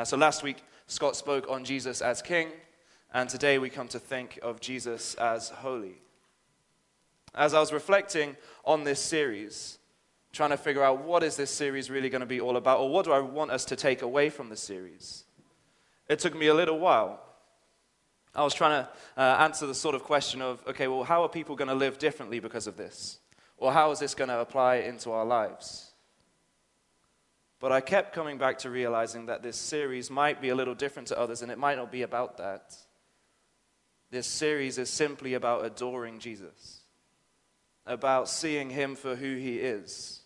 Uh, so last week, Scott spoke on Jesus as king, and today we come to think of Jesus as holy. As I was reflecting on this series, trying to figure out what is this series really going to be all about, or what do I want us to take away from the series, it took me a little while. I was trying to uh, answer the sort of question of, okay, well, how are people going to live differently because of this? Or how is this going to apply into our lives? But I kept coming back to realizing that this series might be a little different to others, and it might not be about that. This series is simply about adoring Jesus, about seeing him for who he is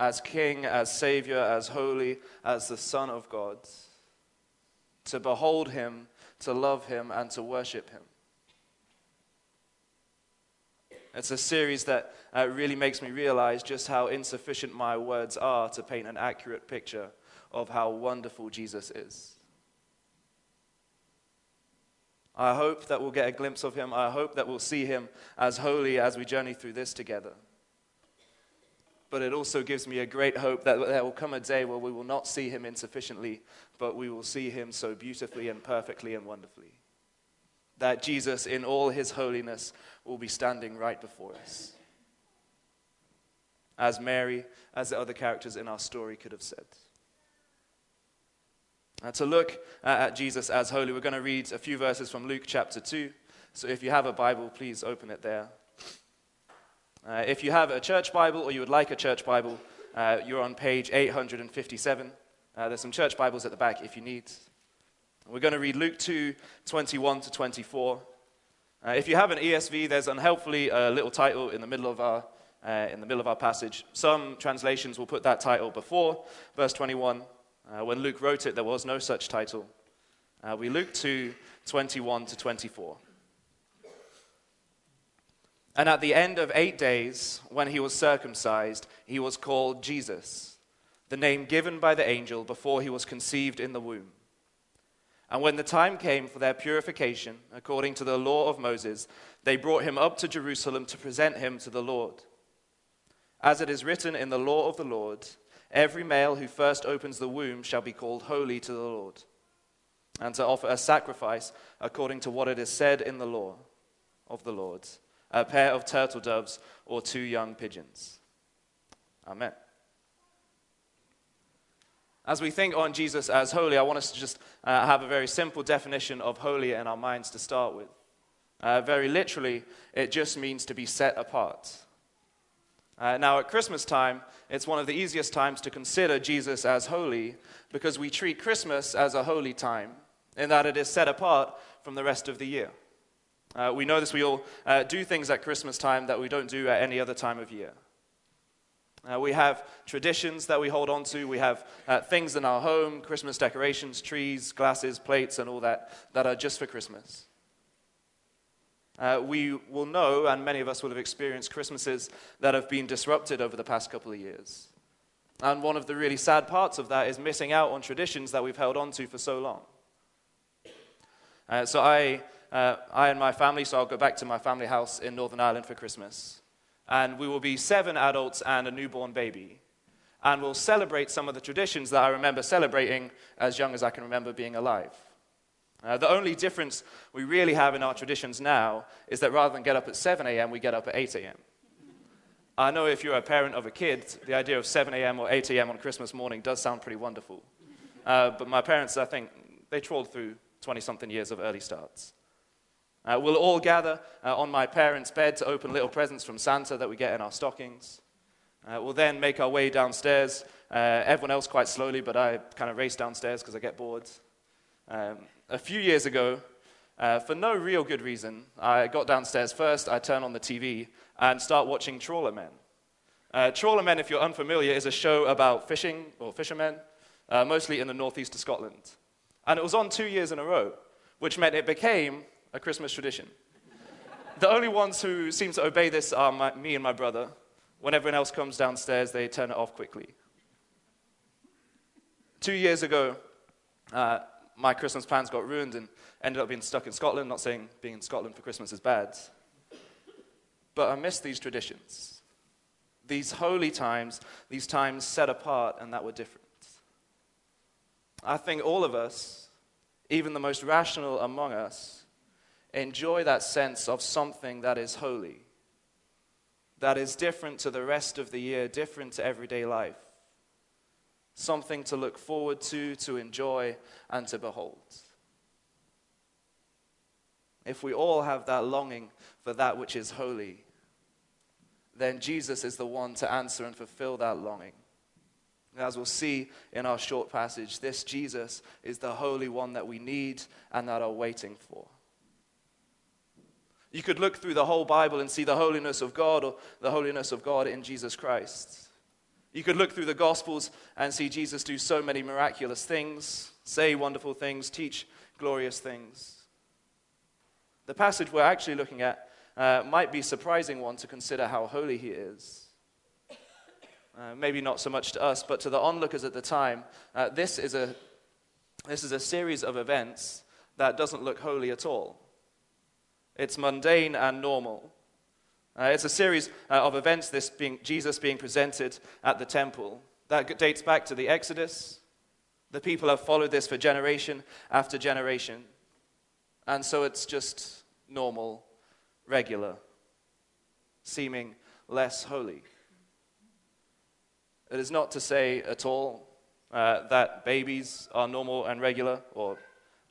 as King, as Savior, as holy, as the Son of God, to behold him, to love him, and to worship him. It's a series that uh, really makes me realize just how insufficient my words are to paint an accurate picture of how wonderful Jesus is. I hope that we'll get a glimpse of him. I hope that we'll see him as holy as we journey through this together. But it also gives me a great hope that there will come a day where we will not see him insufficiently, but we will see him so beautifully and perfectly and wonderfully. That Jesus, in all his holiness, will be standing right before us. As Mary, as the other characters in our story could have said. Uh, to look at Jesus as holy, we're going to read a few verses from Luke chapter 2. So if you have a Bible, please open it there. Uh, if you have a church Bible or you would like a church Bible, uh, you're on page 857. Uh, there's some church Bibles at the back if you need. We're going to read Luke 2 21 to 24. Uh, if you have an ESV, there's unhelpfully a little title in the middle of our uh, in the middle of our passage. Some translations will put that title before verse 21. Uh, when Luke wrote it, there was no such title. we Luke 2 21 to 24. And at the end of eight days, when he was circumcised, he was called Jesus, the name given by the angel before he was conceived in the womb. And when the time came for their purification, according to the law of Moses, they brought him up to Jerusalem to present him to the Lord. As it is written in the law of the Lord, every male who first opens the womb shall be called holy to the Lord, and to offer a sacrifice according to what it is said in the law of the Lord a pair of turtle doves, or two young pigeons. Amen. As we think on Jesus as holy, I want us to just uh, have a very simple definition of holy in our minds to start with. Uh, very literally, it just means to be set apart. Uh, now, at Christmas time, it's one of the easiest times to consider Jesus as holy because we treat Christmas as a holy time in that it is set apart from the rest of the year. Uh, we know this, we all uh, do things at Christmas time that we don't do at any other time of year. Uh, we have traditions that we hold on to. We have uh, things in our home, Christmas decorations, trees, glasses, plates, and all that, that are just for Christmas. Uh, we will know, and many of us will have experienced Christmases that have been disrupted over the past couple of years. And one of the really sad parts of that is missing out on traditions that we've held on to for so long. Uh, so I uh, I and my family, so I'll go back to my family house in Northern Ireland for Christmas. And we will be seven adults and a newborn baby. And we'll celebrate some of the traditions that I remember celebrating as young as I can remember being alive. Uh, the only difference we really have in our traditions now is that rather than get up at 7 a.m., we get up at 8 a.m. I know if you're a parent of a kid, the idea of 7 a.m. or 8 a.m. on Christmas morning does sound pretty wonderful. Uh, but my parents, I think, they trawled through 20 something years of early starts. Uh, we'll all gather uh, on my parents' bed to open little presents from Santa that we get in our stockings. Uh, we'll then make our way downstairs, uh, everyone else quite slowly, but I kind of race downstairs because I get bored. Um, a few years ago, uh, for no real good reason, I got downstairs first, I turn on the TV and start watching Trawlermen. Uh, Trawlermen, if you're unfamiliar, is a show about fishing or fishermen, mostly in the northeast of Scotland. And it was on two years in a row, which meant it became a Christmas tradition. the only ones who seem to obey this are my, me and my brother. When everyone else comes downstairs, they turn it off quickly. Two years ago, uh, my Christmas plans got ruined and ended up being stuck in Scotland. Not saying being in Scotland for Christmas is bad, but I miss these traditions, these holy times, these times set apart and that were different. I think all of us, even the most rational among us, enjoy that sense of something that is holy, that is different to the rest of the year, different to everyday life, something to look forward to, to enjoy, and to behold. If we all have that longing for that which is holy, then Jesus is the one to answer and fulfill that longing. As we'll see in our short passage, this Jesus is the Holy One that we need and that are waiting for. You could look through the whole Bible and see the holiness of God or the holiness of God in Jesus Christ. You could look through the Gospels and see Jesus do so many miraculous things, say wonderful things, teach glorious things. The passage we're actually looking at uh, might be a surprising one to consider how holy he is. Uh, maybe not so much to us, but to the onlookers at the time, uh, this, is a, this is a series of events that doesn't look holy at all. It's mundane and normal. Uh, it's a series uh, of events, this being Jesus being presented at the temple, that dates back to the Exodus. The people have followed this for generation after generation. And so it's just normal, regular, seeming less holy. It is not to say at all uh, that babies are normal and regular, or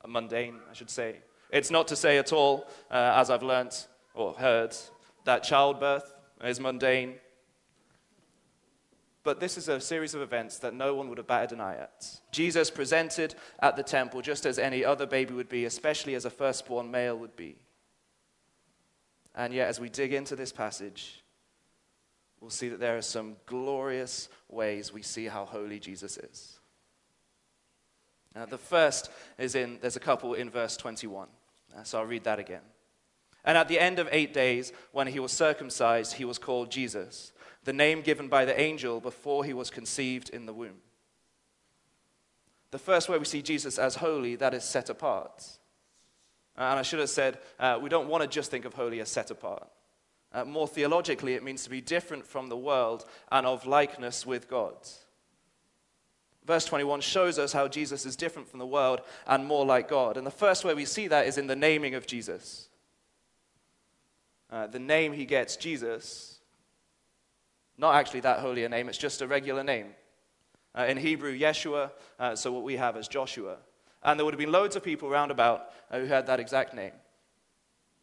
mundane, I should say. It's not to say at all, uh, as I've learnt or heard, that childbirth is mundane. But this is a series of events that no one would have batted an eye at. Jesus presented at the temple just as any other baby would be, especially as a firstborn male would be. And yet, as we dig into this passage, we'll see that there are some glorious ways we see how holy Jesus is. Uh, the first is in, there's a couple in verse 21. Uh, so I'll read that again. And at the end of eight days, when he was circumcised, he was called Jesus, the name given by the angel before he was conceived in the womb. The first way we see Jesus as holy, that is set apart. Uh, and I should have said, uh, we don't want to just think of holy as set apart. Uh, more theologically, it means to be different from the world and of likeness with God. Verse 21 shows us how Jesus is different from the world and more like God. And the first way we see that is in the naming of Jesus. Uh, the name he gets, Jesus, not actually that holy a name, it's just a regular name. Uh, in Hebrew, Yeshua, uh, so what we have as Joshua. And there would have been loads of people around about uh, who had that exact name.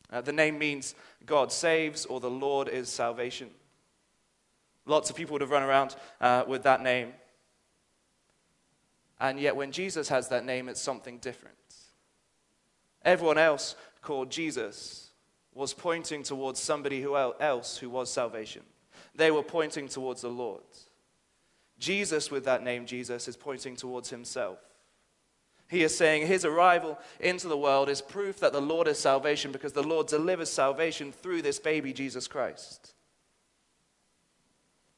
Uh, the name means God saves or the Lord is salvation. Lots of people would have run around uh, with that name. And yet, when Jesus has that name, it's something different. Everyone else called Jesus was pointing towards somebody who else who was salvation. They were pointing towards the Lord. Jesus, with that name, Jesus, is pointing towards himself. He is saying his arrival into the world is proof that the Lord is salvation because the Lord delivers salvation through this baby, Jesus Christ.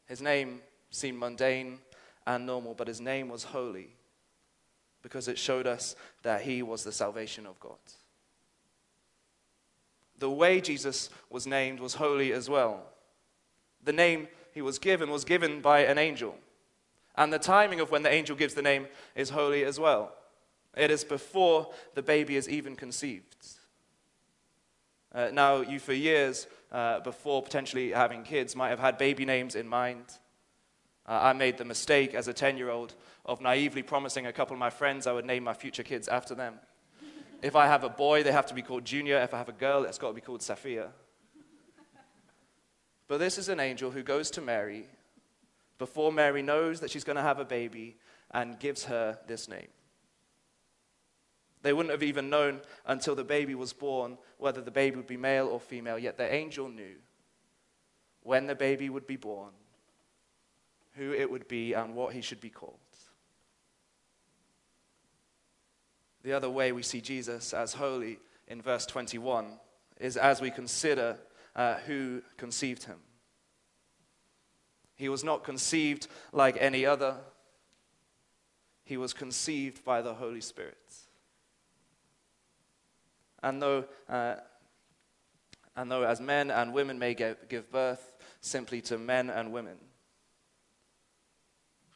His name seemed mundane and normal, but his name was holy because it showed us that he was the salvation of God. The way Jesus was named was holy as well. The name he was given was given by an angel. And the timing of when the angel gives the name is holy as well. It is before the baby is even conceived. Uh, now, you for years uh, before potentially having kids might have had baby names in mind. Uh, I made the mistake as a 10 year old of naively promising a couple of my friends I would name my future kids after them. if I have a boy, they have to be called Junior. If I have a girl, it's got to be called Sophia. But this is an angel who goes to Mary before Mary knows that she's going to have a baby and gives her this name. They wouldn't have even known until the baby was born whether the baby would be male or female, yet the angel knew when the baby would be born, who it would be, and what he should be called. The other way we see Jesus as holy in verse 21 is as we consider uh, who conceived him. He was not conceived like any other, he was conceived by the Holy Spirit. And though, uh, and though as men and women may give birth simply to men and women,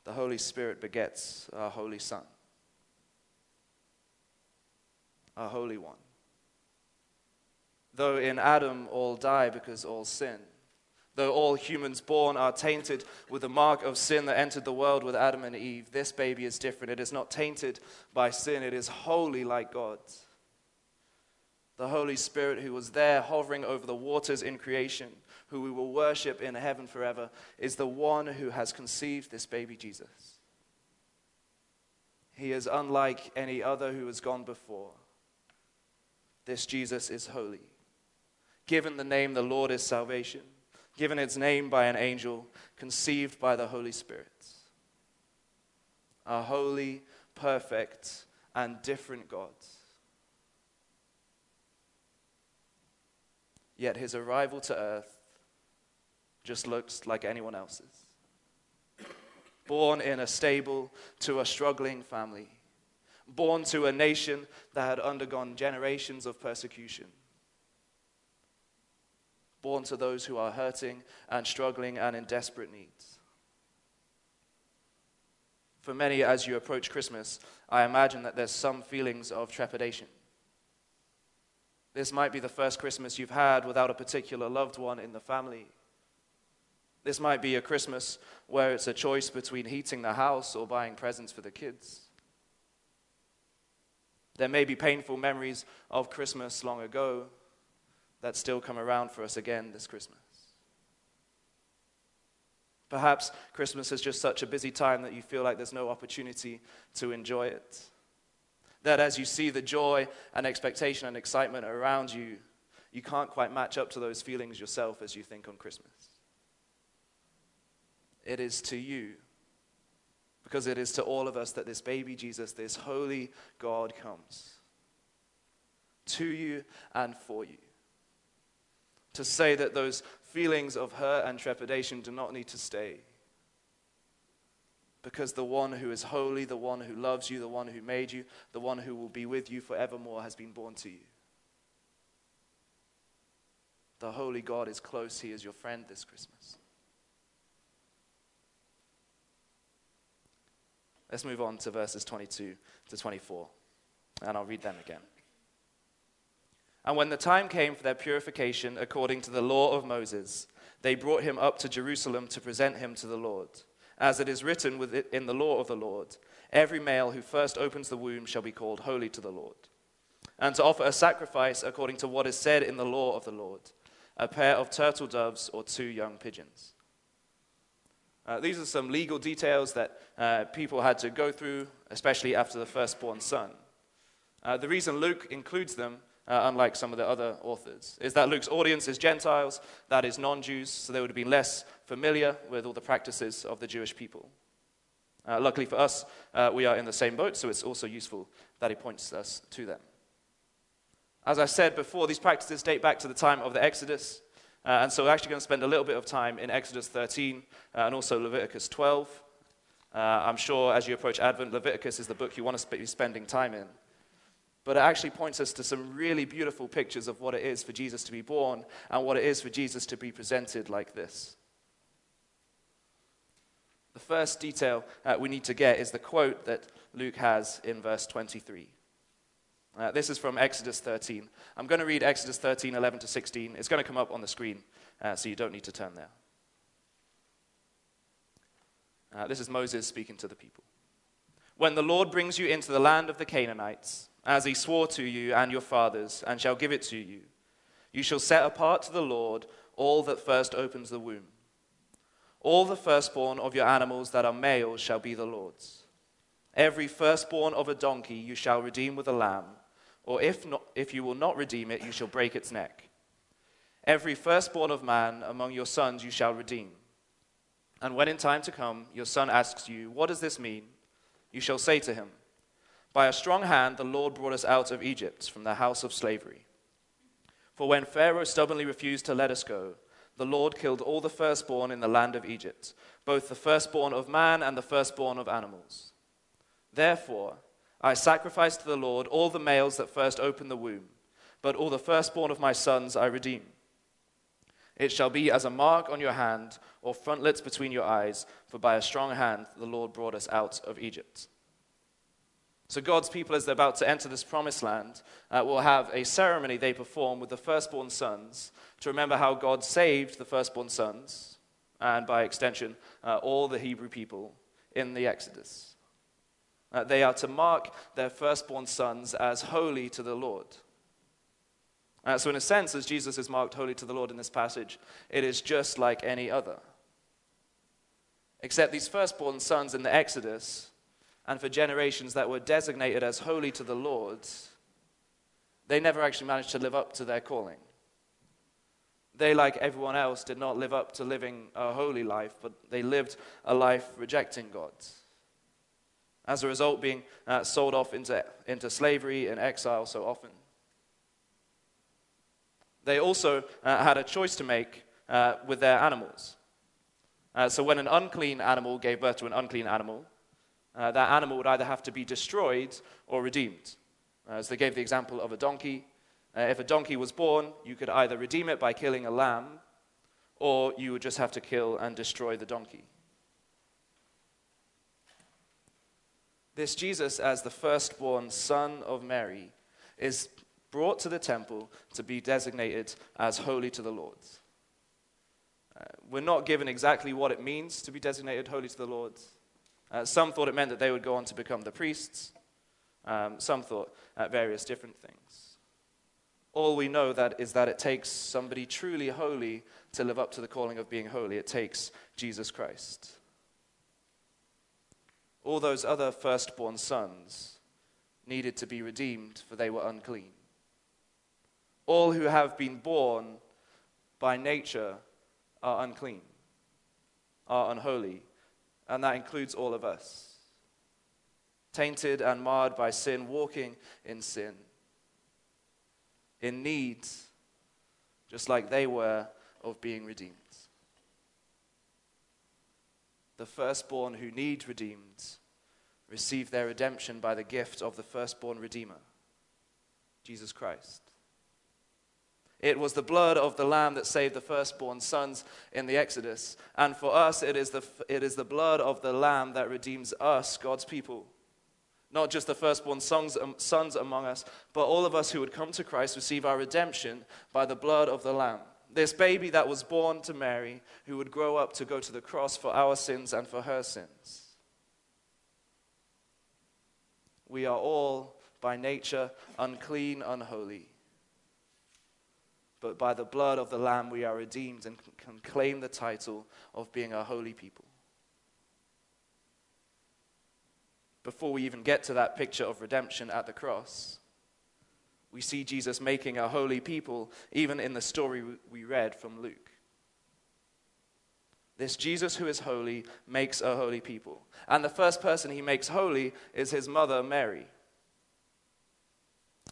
the Holy Spirit begets our Holy Son. A holy one. Though in Adam all die because all sin, though all humans born are tainted with the mark of sin that entered the world with Adam and Eve, this baby is different. It is not tainted by sin, it is holy like God. The Holy Spirit, who was there hovering over the waters in creation, who we will worship in heaven forever, is the one who has conceived this baby Jesus. He is unlike any other who has gone before. This Jesus is holy given the name the Lord is salvation, given its name by an angel, conceived by the Holy Spirit. A holy, perfect, and different God. Yet his arrival to earth just looks like anyone else's. Born in a stable to a struggling family, born to a nation that had undergone generations of persecution born to those who are hurting and struggling and in desperate needs. For many, as you approach Christmas, I imagine that there's some feelings of trepidation. This might be the first Christmas you've had without a particular loved one in the family. This might be a Christmas where it's a choice between heating the house or buying presents for the kids. There may be painful memories of Christmas long ago that still come around for us again this Christmas. Perhaps Christmas is just such a busy time that you feel like there's no opportunity to enjoy it. That as you see the joy and expectation and excitement around you, you can't quite match up to those feelings yourself as you think on Christmas. It is to you, because it is to all of us that this baby Jesus, this holy God, comes. To you and for you to say that those feelings of hurt and trepidation do not need to stay. Because the one who is holy, the one who loves you, the one who made you, the one who will be with you forevermore has been born to you. The holy God is close. He is your friend this Christmas. Let's move on to verses 22 to 24, and I'll read them again. And when the time came for their purification according to the law of Moses, they brought him up to Jerusalem to present him to the Lord. As it is written in the law of the Lord, every male who first opens the womb shall be called holy to the Lord. And to offer a sacrifice according to what is said in the law of the Lord, a pair of turtle doves or two young pigeons. Uh, these are some legal details that uh, people had to go through, especially after the firstborn son. Uh, the reason Luke includes them uh, unlike some of the other authors, is that Luke's audience is Gentiles, that is non Jews, so they would have been less familiar with all the practices of the Jewish people. Uh, luckily for us, we are in the same boat, so it's also useful that he points us to them. As I said before, these practices date back to the time of the Exodus, uh, and so we're actually going to spend a little bit of time in Exodus 13 uh, and also Leviticus 12. Uh, I'm sure as you approach Advent, Leviticus is the book you want to be spending time in. But it actually points us to some really beautiful pictures of what it is for Jesus to be born and what it is for Jesus to be presented like this. The first detail uh, we need to get is the quote that Luke has in verse 23. Uh, this is from Exodus 13. I'm going to read Exodus 13, 11 to 16. It's going to come up on the screen, uh, so you don't need to turn there. Uh, this is Moses speaking to the people. When the Lord brings you into the land of the Canaanites, as he swore to you and your fathers, and shall give it to you. You shall set apart to the Lord all that first opens the womb. All the firstborn of your animals that are males shall be the Lord's. Every firstborn of a donkey you shall redeem with a lamb, or if, not, if you will not redeem it, you shall break its neck. Every firstborn of man among your sons you shall redeem. And when in time to come your son asks you, What does this mean? You shall say to him, by a strong hand, the Lord brought us out of Egypt from the house of slavery. For when Pharaoh stubbornly refused to let us go, the Lord killed all the firstborn in the land of Egypt, both the firstborn of man and the firstborn of animals. Therefore, I sacrifice to the Lord all the males that first open the womb, but all the firstborn of my sons I redeem. It shall be as a mark on your hand or frontlets between your eyes, for by a strong hand the Lord brought us out of Egypt. So, God's people, as they're about to enter this promised land, uh, will have a ceremony they perform with the firstborn sons to remember how God saved the firstborn sons, and by extension, uh, all the Hebrew people in the Exodus. Uh, they are to mark their firstborn sons as holy to the Lord. Uh, so, in a sense, as Jesus is marked holy to the Lord in this passage, it is just like any other. Except these firstborn sons in the Exodus and for generations that were designated as holy to the Lord, they never actually managed to live up to their calling. They, like everyone else, did not live up to living a holy life, but they lived a life rejecting God. As a result, being uh, sold off into, into slavery and exile so often. They also uh, had a choice to make uh, with their animals. Uh, so, when an unclean animal gave birth to an unclean animal, uh, that animal would either have to be destroyed or redeemed. Uh, as they gave the example of a donkey. Uh, if a donkey was born, you could either redeem it by killing a lamb, or you would just have to kill and destroy the donkey. This Jesus, as the firstborn son of Mary, is brought to the temple to be designated as holy to the Lord. Uh, we're not given exactly what it means to be designated holy to the Lord. Uh, some thought it meant that they would go on to become the priests. Um, some thought at various different things. All we know that is that it takes somebody truly holy to live up to the calling of being holy. It takes Jesus Christ. All those other firstborn sons needed to be redeemed, for they were unclean. All who have been born by nature are unclean, are unholy, and that includes all of us. Tainted and marred by sin, walking in sin, in need, just like they were, of being redeemed. The firstborn who need redeemed receive their redemption by the gift of the firstborn Redeemer, Jesus Christ. It was the blood of the Lamb that saved the firstborn sons in the Exodus. And for us, it is the, it is the blood of the Lamb that redeems us, God's people. Not just the firstborn sons, um, sons among us, but all of us who would come to Christ receive our redemption by the blood of the Lamb. This baby that was born to Mary, who would grow up to go to the cross for our sins and for her sins. We are all, by nature, unclean, unholy but by the blood of the Lamb we are redeemed and can claim the title of being a holy people. Before we even get to that picture of redemption at the cross, we see Jesus making a holy people, even in the story we read from Luke. This Jesus who is holy makes a holy people. And the first person he makes holy is his mother, Mary.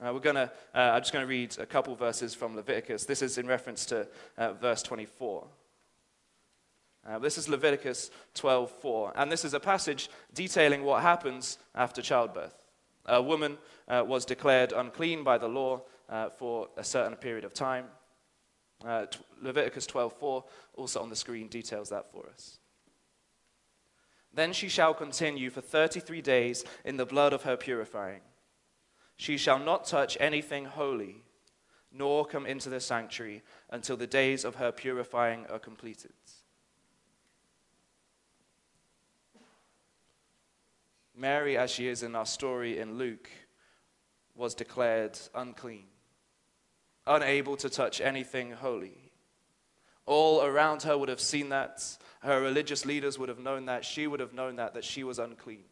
Uh, we're gonna, uh, I'm just going to read a couple verses from Leviticus. This is in reference to uh, verse 24. Uh, this is Leviticus 12:4, and this is a passage detailing what happens after childbirth. A woman uh, was declared unclean by the law uh, for a certain period of time. T- Leviticus 12:4, also on the screen, details that for us. Then she shall continue for 33 days in the blood of her purifying. She shall not touch anything holy, nor come into the sanctuary until the days of her purifying are completed. Mary, as she is in our story in Luke, was declared unclean, unable to touch anything holy. All around her would have seen that. Her religious leaders would have known that. She would have known that, that she was unclean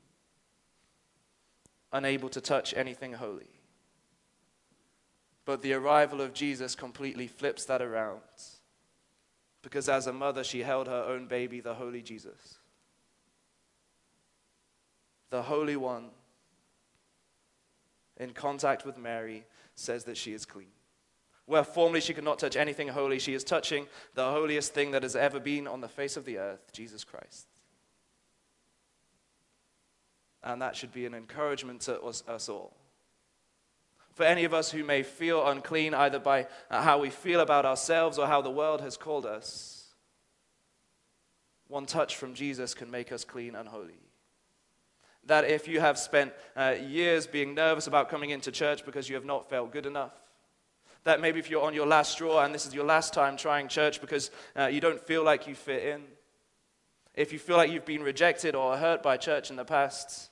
unable to touch anything holy. But the arrival of Jesus completely flips that around. Because as a mother, she held her own baby, the Holy Jesus. The Holy One, in contact with Mary, says that she is clean. Where formerly she could not touch anything holy, she is touching the holiest thing that has ever been on the face of the earth, Jesus Christ. And that should be an encouragement to us, us all. For any of us who may feel unclean, either by how we feel about ourselves or how the world has called us, one touch from Jesus can make us clean and holy. That if you have spent uh, years being nervous about coming into church because you have not felt good enough, that maybe if you're on your last straw and this is your last time trying church because uh, you don't feel like you fit in, if you feel like you've been rejected or hurt by church in the past,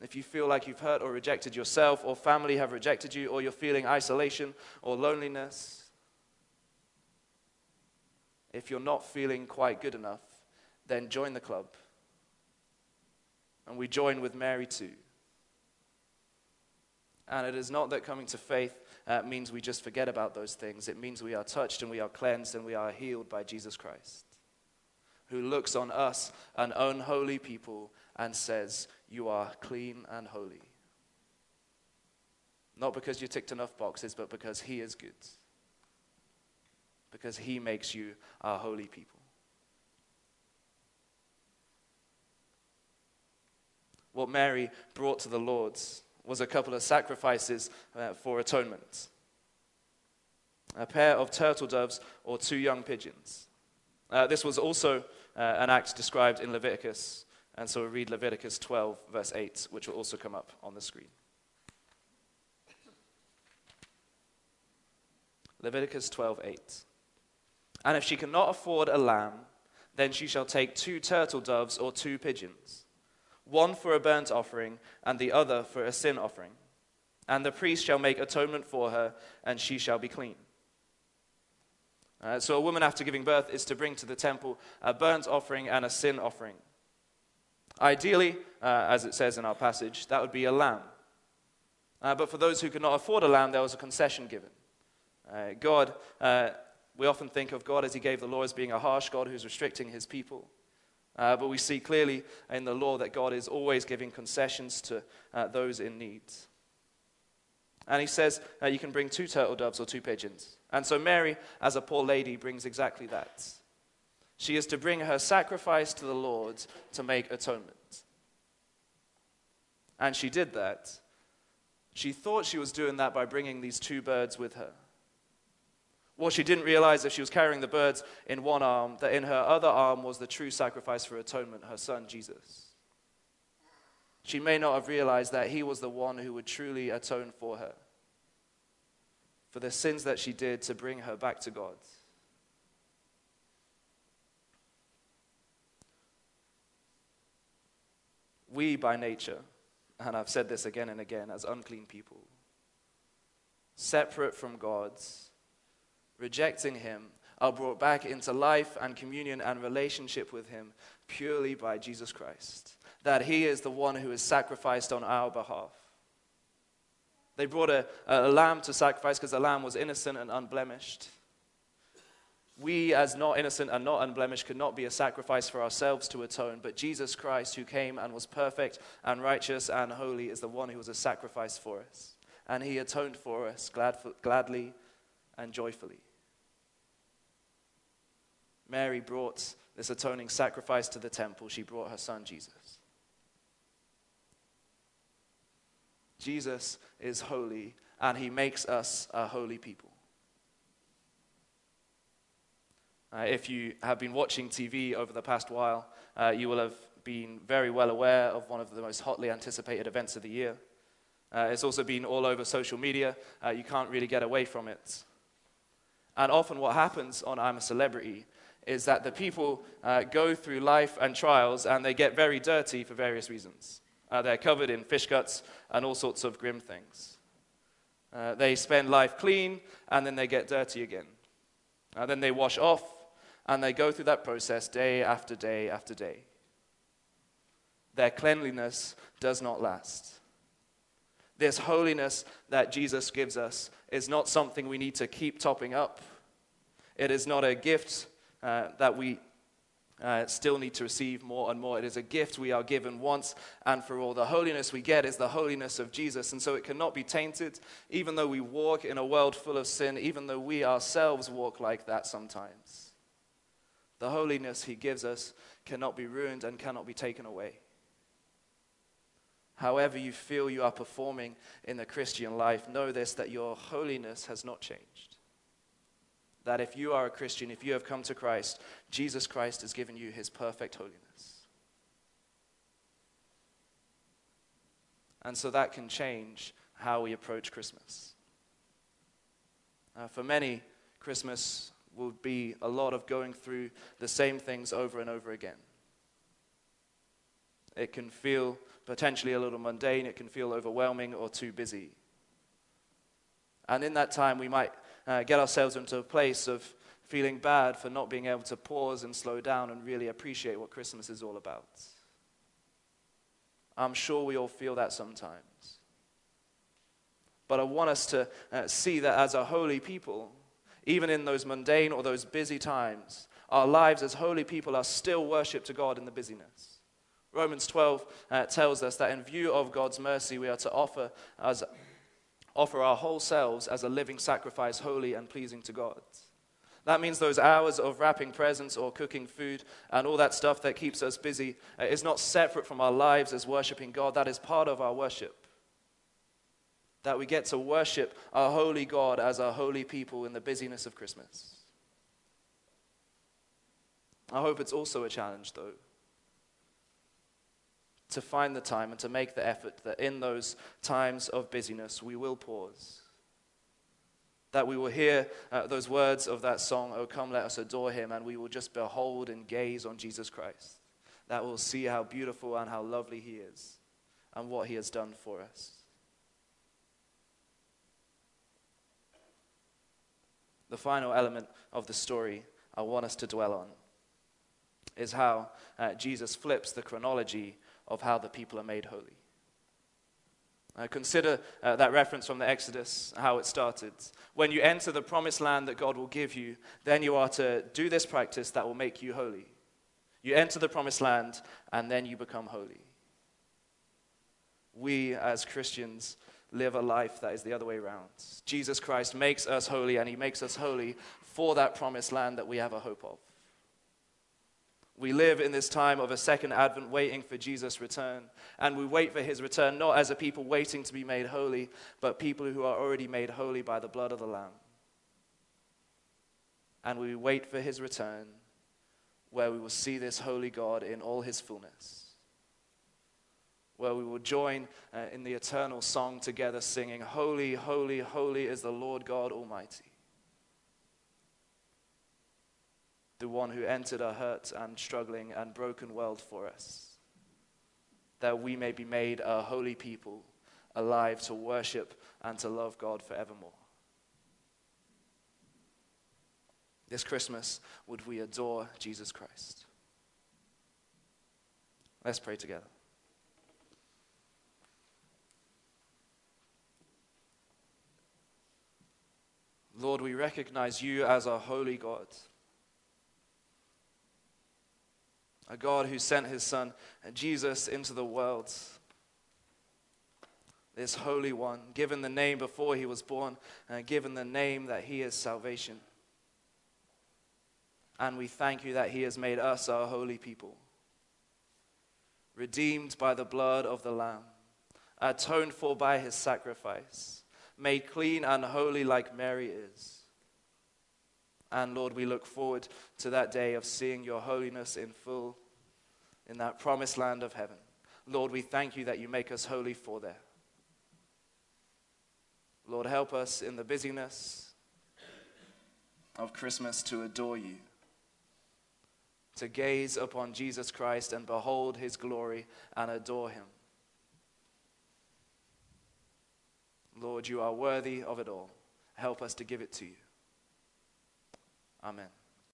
if you feel like you've hurt or rejected yourself or family have rejected you or you're feeling isolation or loneliness, if you're not feeling quite good enough, then join the club. And we join with Mary too. And it is not that coming to faith uh, means we just forget about those things. It means we are touched and we are cleansed and we are healed by Jesus Christ, who looks on us, an unholy people, and says, You are clean and holy. Not because you ticked enough boxes, but because He is good. Because He makes you a holy people. What Mary brought to the Lord was a couple of sacrifices uh, for atonement a pair of turtle doves or two young pigeons. Uh, this was also uh, an act described in Leviticus, and so we read Leviticus 12, verse 8, which will also come up on the screen. Leviticus 12, 8. And if she cannot afford a lamb, then she shall take two turtle doves or two pigeons one for a burnt offering, and the other for a sin offering. And the priest shall make atonement for her, and she shall be clean. Uh, so, a woman after giving birth is to bring to the temple a burnt offering and a sin offering. Ideally, uh, as it says in our passage, that would be a lamb. Uh, but for those who could not afford a lamb, there was a concession given. Uh, God, uh, we often think of God as He gave the law as being a harsh God who's restricting His people. Uh, but we see clearly in the law that God is always giving concessions to uh, those in need. And he says uh, you can bring two turtle doves or two pigeons. And so Mary, as a poor lady, brings exactly that. She is to bring her sacrifice to the Lord to make atonement. And she did that. She thought she was doing that by bringing these two birds with her. What she didn't realize if she was carrying the birds in one arm, that in her other arm was the true sacrifice for atonement, her son Jesus. She may not have realized that he was the one who would truly atone for her, for the sins that she did to bring her back to God. We, by nature, and I've said this again and again, as unclean people, separate from God's rejecting him, are brought back into life and communion and relationship with him purely by Jesus Christ. That he is the one who is sacrificed on our behalf. They brought a, a lamb to sacrifice because the lamb was innocent and unblemished. We, as not innocent and not unblemished, could not be a sacrifice for ourselves to atone, but Jesus Christ, who came and was perfect and righteous and holy, is the one who was a sacrifice for us. And he atoned for us glad, gladly and joyfully. Mary brought this atoning sacrifice to the temple. She brought her son Jesus. Jesus is holy, and he makes us a holy people. Uh, if you have been watching TV over the past while, uh, you will have been very well aware of one of the most hotly anticipated events of the year. Uh, it's also been all over social media. Uh, you can't really get away from it. And often, what happens on I'm a Celebrity is that the people uh, go through life and trials and they get very dirty for various reasons. Uh, they're covered in fish guts and all sorts of grim things. Uh, they spend life clean and then they get dirty again. Uh, then they wash off and they go through that process day after day after day. Their cleanliness does not last. This holiness that Jesus gives us is not something we need to keep topping up. It is not a gift uh, that we uh, still need to receive more and more. It is a gift we are given once and for all. The holiness we get is the holiness of Jesus, and so it cannot be tainted, even though we walk in a world full of sin, even though we ourselves walk like that sometimes. The holiness he gives us cannot be ruined and cannot be taken away. However, you feel you are performing in the Christian life, know this that your holiness has not changed that if you are a Christian, if you have come to Christ, Jesus Christ has given you his perfect holiness. And so that can change how we approach Christmas. Uh, for many, Christmas will be a lot of going through the same things over and over again. It can feel potentially a little mundane, it can feel overwhelming or too busy. And in that time, we might uh, get ourselves into a place of feeling bad for not being able to pause and slow down and really appreciate what Christmas is all about. I'm sure we all feel that sometimes. But I want us to uh, see that as a holy people, even in those mundane or those busy times, our lives as holy people are still worship to God in the busyness. Romans 12 uh, tells us that in view of God's mercy, we are to offer, as, offer our whole selves as a living sacrifice, holy and pleasing to God. That means those hours of wrapping presents or cooking food and all that stuff that keeps us busy uh, is not separate from our lives as worshiping God. That is part of our worship. That we get to worship our holy God as our holy people in the busyness of Christmas. I hope it's also a challenge, though, to find the time and to make the effort that in those times of busyness we will pause that we will hear uh, those words of that song, Oh, come, let us adore him, and we will just behold and gaze on Jesus Christ. That we'll see how beautiful and how lovely he is and what he has done for us. The final element of the story I want us to dwell on is how uh, Jesus flips the chronology of how the people are made holy. Uh, consider uh, that reference from the Exodus, how it started. When you enter the promised land that God will give you, then you are to do this practice that will make you holy. You enter the promised land, and then you become holy. We, as Christians, live a life that is the other way around. Jesus Christ makes us holy, and He makes us holy for that promised land that we have a hope of. We live in this time of a second advent waiting for Jesus' return. And we wait for his return not as a people waiting to be made holy, but people who are already made holy by the blood of the Lamb. And we wait for his return where we will see this holy God in all his fullness. Where we will join uh, in the eternal song together, singing, Holy, holy, holy is the Lord God Almighty. The one who entered a hurt and struggling and broken world for us, that we may be made a holy people, alive to worship and to love God forevermore. This Christmas, would we adore Jesus Christ? Let's pray together. Lord, we recognize you as our holy God. A God who sent his son Jesus into the world. This Holy One, given the name before he was born, and given the name that he is salvation. And we thank you that he has made us our holy people, redeemed by the blood of the Lamb, atoned for by his sacrifice, made clean and holy like Mary is. And Lord, we look forward to that day of seeing your holiness in full in that promised land of heaven. Lord, we thank you that you make us holy for there. Lord, help us in the busyness of Christmas to adore you, to gaze upon Jesus Christ and behold his glory and adore him. Lord, you are worthy of it all. Help us to give it to you. Amen.